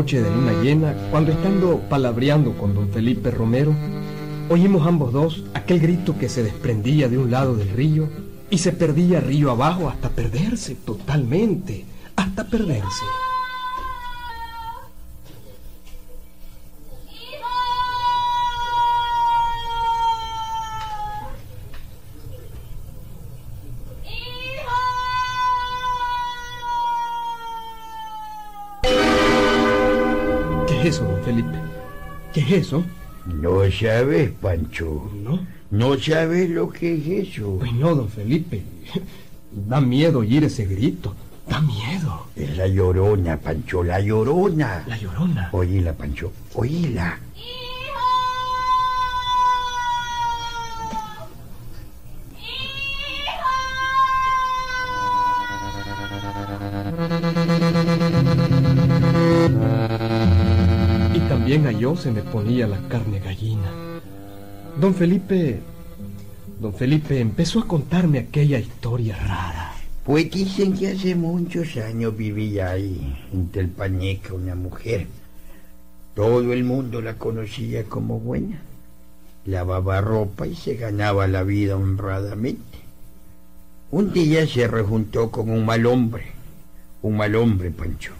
noche de luna llena, cuando estando palabreando con don Felipe Romero, oímos ambos dos aquel grito que se desprendía de un lado del río y se perdía río abajo hasta perderse totalmente, hasta perderse. Eso, don Felipe? ¿Qué es eso? No sabes, Pancho. ¿No? No sabes lo que es eso. Pues no, don Felipe. Da miedo oír ese grito. Da miedo. Es la llorona, Pancho, la llorona. La llorona. Oíla, Pancho, oíla. También a yo se me ponía la carne gallina. Don Felipe. Don Felipe empezó a contarme aquella historia rara. Pues dicen que hace muchos años vivía ahí, en Telpañeca, una mujer. Todo el mundo la conocía como buena. Lavaba ropa y se ganaba la vida honradamente. Un día se rejuntó con un mal hombre. Un mal hombre, Pancho.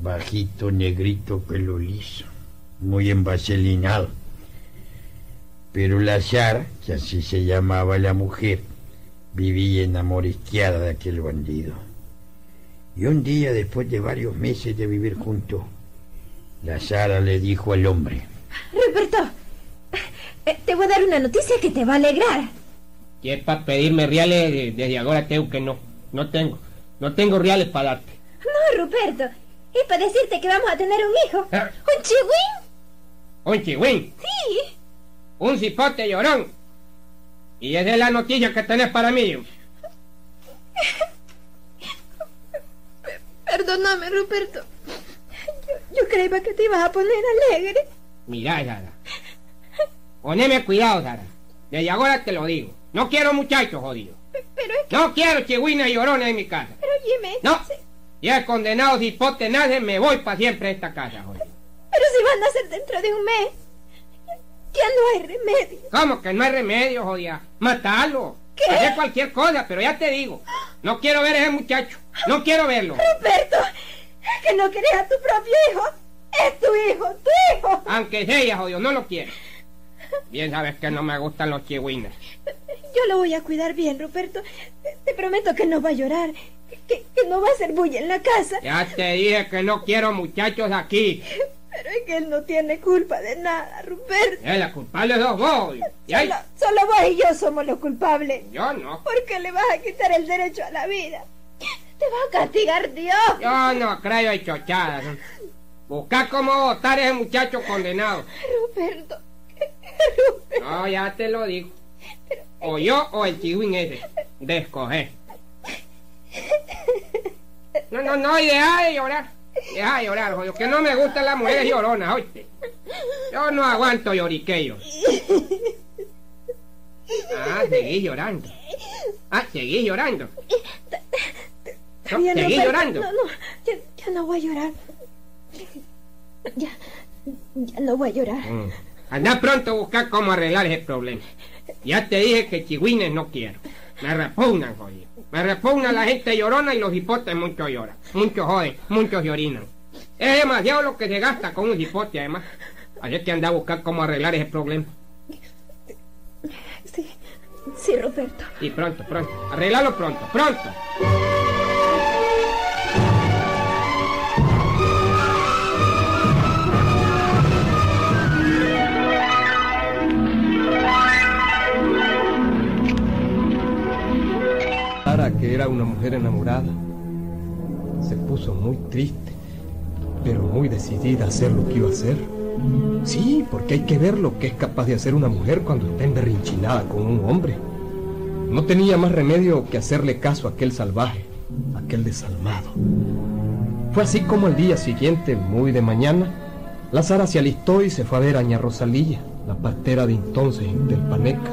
Bajito, negrito, pelo liso. Muy envaselinado. Pero la Sara, que así se llamaba la mujer, vivía enamorisqueada de aquel bandido. Y un día, después de varios meses de vivir juntos, la Sara le dijo al hombre, Ruperto, eh, te voy a dar una noticia que te va a alegrar. Que es para pedirme reales de- desde ahora tengo que no. No tengo. No tengo reales para darte. No, Ruperto, es para decirte que vamos a tener un hijo. Ah. ¿Un chihuín? Un chihuín. Sí. Un cipote llorón. Y esa es la noticia que tenés para mí. Perdóname, Ruperto. Yo, yo creía que te ibas a poner alegre. Mirá, Sara. Poneme cuidado, Sara. Desde ahora te lo digo. No quiero muchachos jodidos. Pe- Pero es que... No quiero chihuines y llorones en mi casa. Pero Jimmy... No. se- Ya condenado cipote nacen, me voy para siempre a esta casa, jodido. Pero si van a ser dentro de un mes. Ya no hay remedio. ¿Cómo que no hay remedio, jodida? Matalo. ¿Qué? Hacer cualquier cosa, pero ya te digo. No quiero ver a ese muchacho. No quiero verlo. Ruperto, es que no querés a tu propio hijo. Es tu hijo, tu hijo. Aunque sea, jodido, no lo quiero. Bien sabes que no me gustan los chihuines. Yo lo voy a cuidar bien, Ruperto. Te, prometo que no va a llorar. Que, que no va a hacer bulla en la casa. Ya te dije que no quiero muchachos aquí. Pero es que él no tiene culpa de nada, Ruperto. Eh, la culpable sos vos. Y Solo, solo vos y yo somos los culpables. Yo no. ¿Por qué le vas a quitar el derecho a la vida? Te va a castigar Dios. Yo no creo en chochadas. Busca cómo votar a ese muchacho condenado. Ruperto. Ruperto. No, ya te lo digo. O yo o el chihuín ese. De escoger. No, no, no, y deja de llorar. Deja de llorar, jodido. Que no me gustan las mujeres lloronas, oíste. Yo no aguanto lloriqueos. Ah, seguís llorando. Ah, seguís llorando. No, Ruperto. llorando. No, no, ya, ya no voy a llorar. Ya, ya no voy a llorar. Mm. Anda pronto a buscar cómo arreglar ese problema. Ya te dije que chihuines no quiero. Me repugnan, jodido. Me repugna la gente llorona y los hipotes mucho lloran. Muchos joden, muchos llorinan. Es demasiado lo que se gasta con un hipote, además. Así que anda a buscar cómo arreglar ese problema. Sí, sí, Ruperto. Y pronto, pronto. Arreglalo pronto, pronto. Que era una mujer enamorada, se puso muy triste, pero muy decidida a hacer lo que iba a hacer. Sí, porque hay que ver lo que es capaz de hacer una mujer cuando está emberrinchinada con un hombre. No tenía más remedio que hacerle caso a aquel salvaje, aquel desalmado. Fue así como al día siguiente, muy de mañana, la Sara se alistó y se fue a ver a Ña Rosalía, la partera de entonces del Paneca.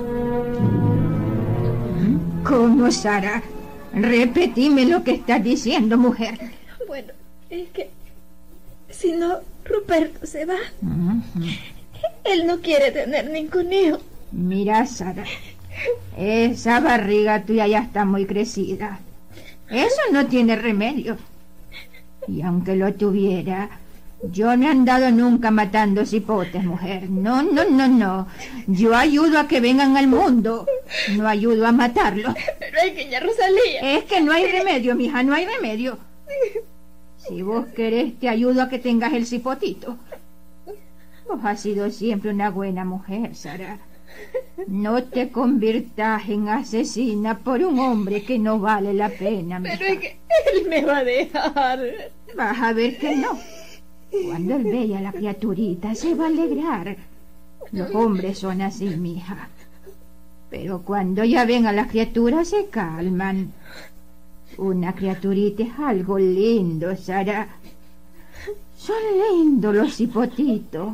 ¿Cómo, Sara? Repetime lo que estás diciendo, mujer. Bueno, es que Si no, Ruperto se va. Él no quiere tener ningún hijo. Mira, Sara, esa barriga tuya ya está muy crecida. Eso no tiene remedio. Y aunque lo tuviera, yo no he andado nunca matando cipotes, mujer. No, no, no, no. Yo ayudo a que vengan al mundo. No ayudo a matarlos. Pero hay que ya Rosalía. Es que no hay remedio, mija, no hay remedio. Si vos querés, te ayudo a que tengas el cipotito. Vos has sido siempre una buena mujer, Sara. No te conviertas en asesina por un hombre que no vale la pena. mija. Pero es que él me va a dejar. Vas a ver que no. Cuando él vea a la criaturita se va a alegrar. Los hombres son así, mija. Pero cuando ya ven a las criaturas se calman. Una criaturita es algo lindo, Sara. Son lindos los hipotitos.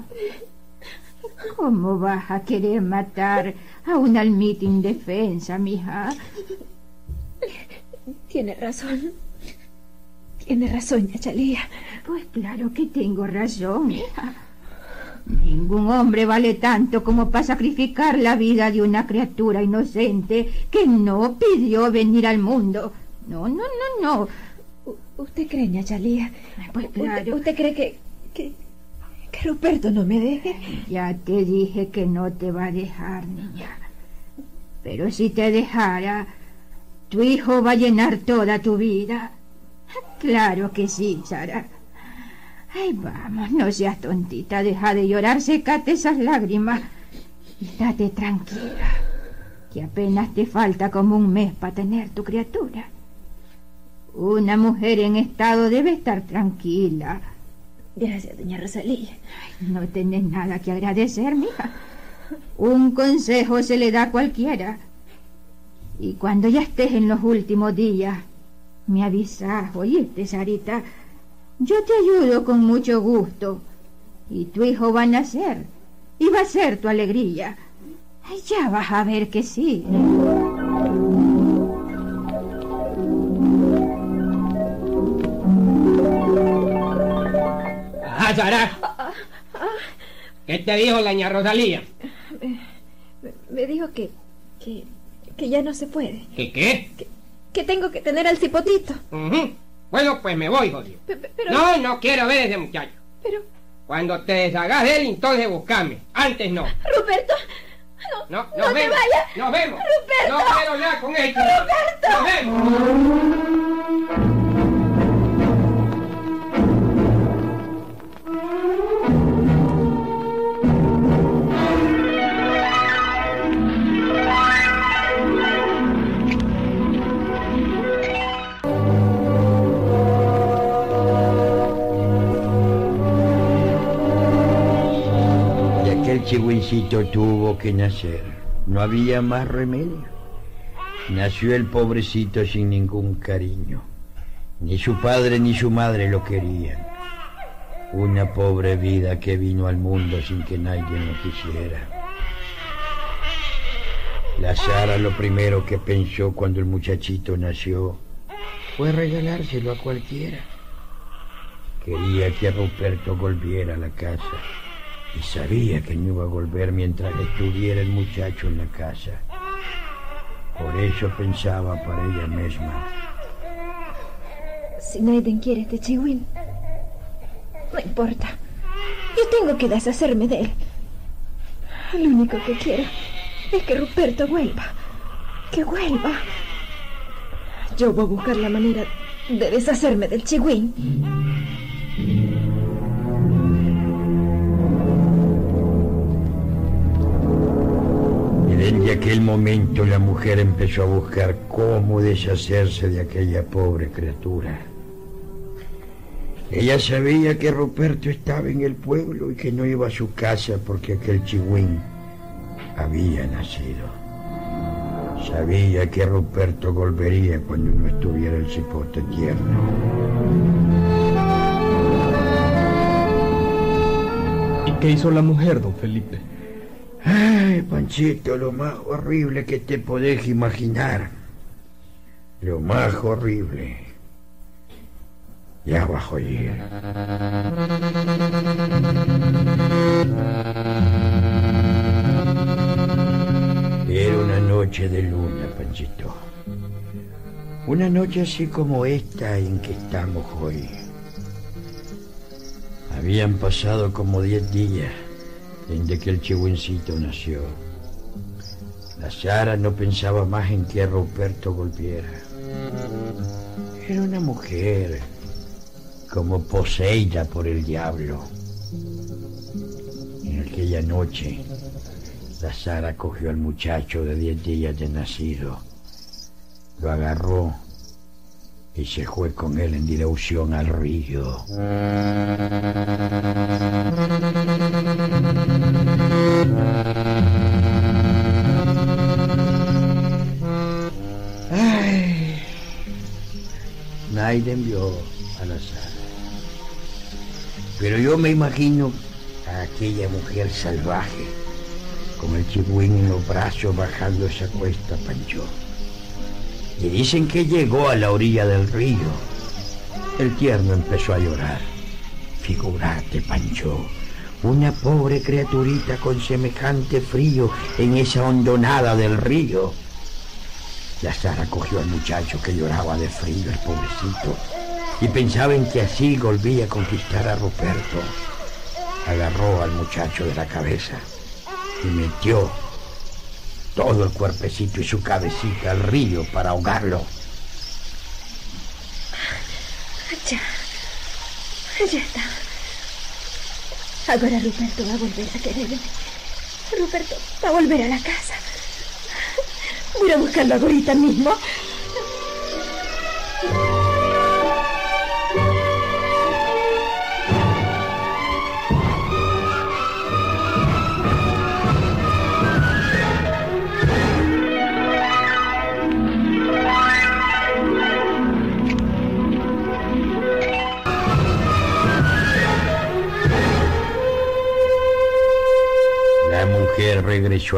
¿Cómo vas a querer matar a una almita indefensa, mija? Tiene razón. Tiene razón, Yachalía. Pues claro que tengo razón. Ningún hombre vale tanto como para sacrificar la vida de una criatura inocente que no pidió venir al mundo. No, no, no, no. U- ¿Usted cree, Yachalía? Pues ¿Usted, claro. usted cree que, que, que Ruperto no me deje? Ya te dije que no te va a dejar, niña. Pero si te dejara, tu hijo va a llenar toda tu vida. Claro que sí, Sara. Ay, vamos, no seas tontita, deja de llorar, secate esas lágrimas y date tranquila, que apenas te falta como un mes para tener tu criatura. Una mujer en estado debe estar tranquila. Gracias, doña Rosalía. No tenés nada que agradecer, mija. Un consejo se le da a cualquiera. Y cuando ya estés en los últimos días, me avisas, oíste, Sarita. Yo te ayudo con mucho gusto. Y tu hijo va a nacer. Y va a ser tu alegría. Ya vas a ver que sí. Ajá, Sara. ¿Qué te dijo la ña Rosalía? Me, me dijo que, que, que ya no se puede. ¿Qué qué? Que tengo que tener al cipotito. Bueno, pues me voy, jodido. Pe- pe- Pero, No, no quiero ver a ese muchacho. pero, Cuando te deshagas de él, entonces buscame. Antes no. Ruperto, No, no nos te vemos. vayas. Nos vemos. Ruperto. No quiero hablar con él. Nos vemos. Chihuincito tuvo que nacer. No había más remedio. Nació el pobrecito sin ningún cariño. Ni su padre ni su madre lo querían. Una pobre vida que vino al mundo sin que nadie lo quisiera. La Sara lo primero que pensó cuando el muchachito nació fue regalárselo a cualquiera. Quería que Ruperto volviera a la casa y sabía que no iba a volver mientras estuviera el muchacho en la casa. Por eso pensaba para ella misma. si Naiden quiere este chihuín, no importa. Yo tengo que deshacerme de él. Lo único que quiero es que Ruperto vuelva. Que vuelva. Yo voy a buscar la manera de deshacerme del chihuín. Momento la mujer empezó a buscar cómo deshacerse de aquella pobre criatura. Ella sabía que Ruperto estaba en el pueblo y que no iba a su casa porque aquel chihuín había nacido. Sabía que Ruperto volvería cuando no estuviera el cipote tierno. ¿Y qué hizo la mujer, don Felipe? Ay, Panchito, lo más horrible que te podés imaginar. Lo más horrible. Ya bajo allí. Era una noche de luna, Panchito. Una noche así como esta en que estamos hoy. Habían pasado como diez días desde que el chihuencito nació. La Sara no pensaba más en que a Ruperto volviera. Era una mujer como poseída por el diablo. En aquella noche, la Sara cogió al muchacho de diez días de nacido, lo agarró y se fue con él en dirección al río. Ay, nadie vio a la Sara. Pero yo me imagino a aquella mujer salvaje, con el chihuín en los brazos bajando esa cuesta, Pancho. Y dicen que llegó a la orilla del río. El tierno empezó a llorar. Figurate, Pancho, una pobre criaturita con semejante frío en esa hondonada del río. La Sara cogió al muchacho que lloraba de frío, el pobrecito, y pensaba en que así volvía a conquistar a Ruperto. Agarró al muchacho de la cabeza y metió todo el cuerpecito y su cabecita al río para ahogarlo. Ya. Ya está. Ahora Ruperto va a volver a quererme. Ruperto va a volver a la casa. Voy a buscarlo ahorita mismo.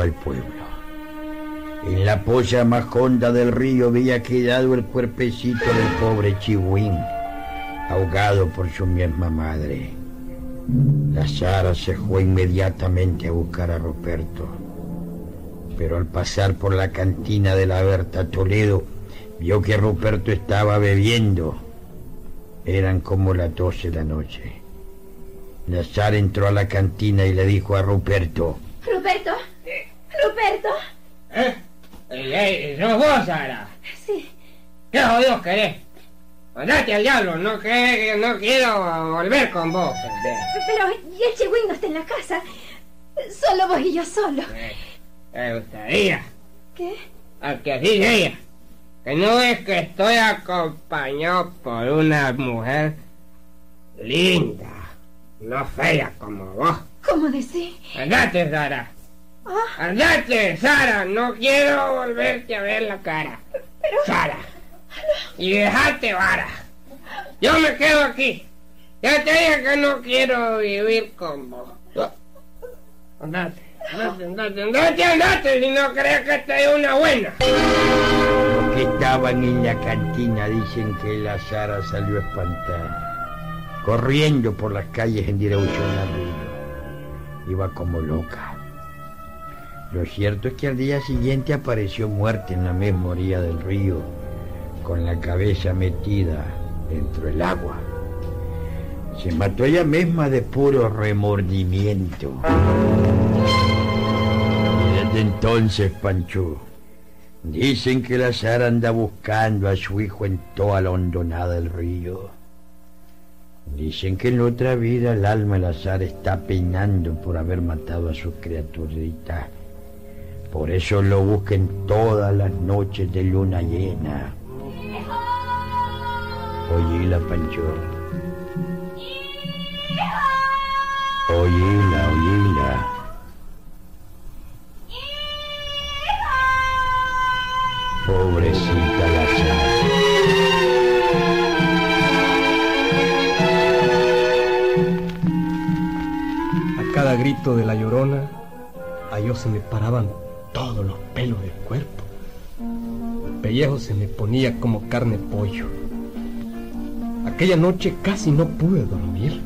Al pueblo. En la polla más honda del río había quedado el cuerpecito del pobre Chihuín, ahogado por su misma madre. La Sara se fue inmediatamente a buscar a Ruperto. Pero al pasar por la cantina de la Berta Toledo, vio que Ruperto estaba bebiendo. Eran como las doce de la noche. La Sara entró a la cantina y le dijo a Ruperto, Ruperto. Ruperto. ¿Eh? Ey, ey, ¿Sos vos, Sara? Sí. ¿Qué jodidos querés? Andate al diablo, no, que, no quiero volver con vos. Pero y el chihuín no está en la casa. Solo vos y yo solo. Me gustaría, ¿Qué? al que así ella, que no es que estoy acompañado por una mujer linda, no fea como vos. ¿Cómo decís? Andate, Sara. Ah, Andate, Sara, no quiero volverte a ver la cara. Sara. Y dejate vara. Yo me quedo aquí. Ya te dije que no quiero vivir con vos. Andate, andate, andate, andate, andate, si no crees que te doy una buena. Los que estaban en la cantina dicen que la Sara salió espantada, corriendo por las calles en dirección al río. Iba como loca. Lo cierto es que al día siguiente apareció muerta en la misma orilla del río, con la cabeza metida dentro del agua. Se mató ella misma de puro remordimiento. Y desde entonces, Pancho, dicen que la Sara anda buscando a su hijo en toda la hondonada del río. Dicen que en otra vida el alma de la Sara está penando por haber matado a su criaturita. Por eso lo busquen todas las noches de luna llena. Oíla, Pancho. Oíla, oíla. Pobrecita la. A cada grito de la llorona, a yo se me paraban todos los pelos del cuerpo. El pellejo se me ponía como carne pollo. Aquella noche casi no pude dormir.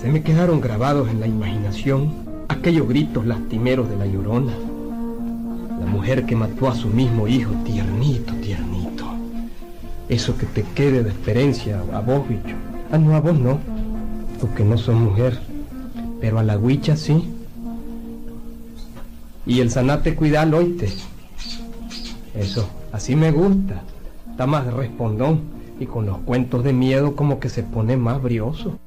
Se me quedaron grabados en la imaginación aquellos gritos lastimeros de la llorona. La mujer que mató a su mismo hijo, tiernito, tiernito. Eso que te quede de experiencia a vos, bicho. Ah, no, a vos no, porque no sos mujer, pero a la huicha sí. Y el sanate cuidalo, oíste. Eso, así me gusta. Está más respondón y con los cuentos de miedo como que se pone más brioso.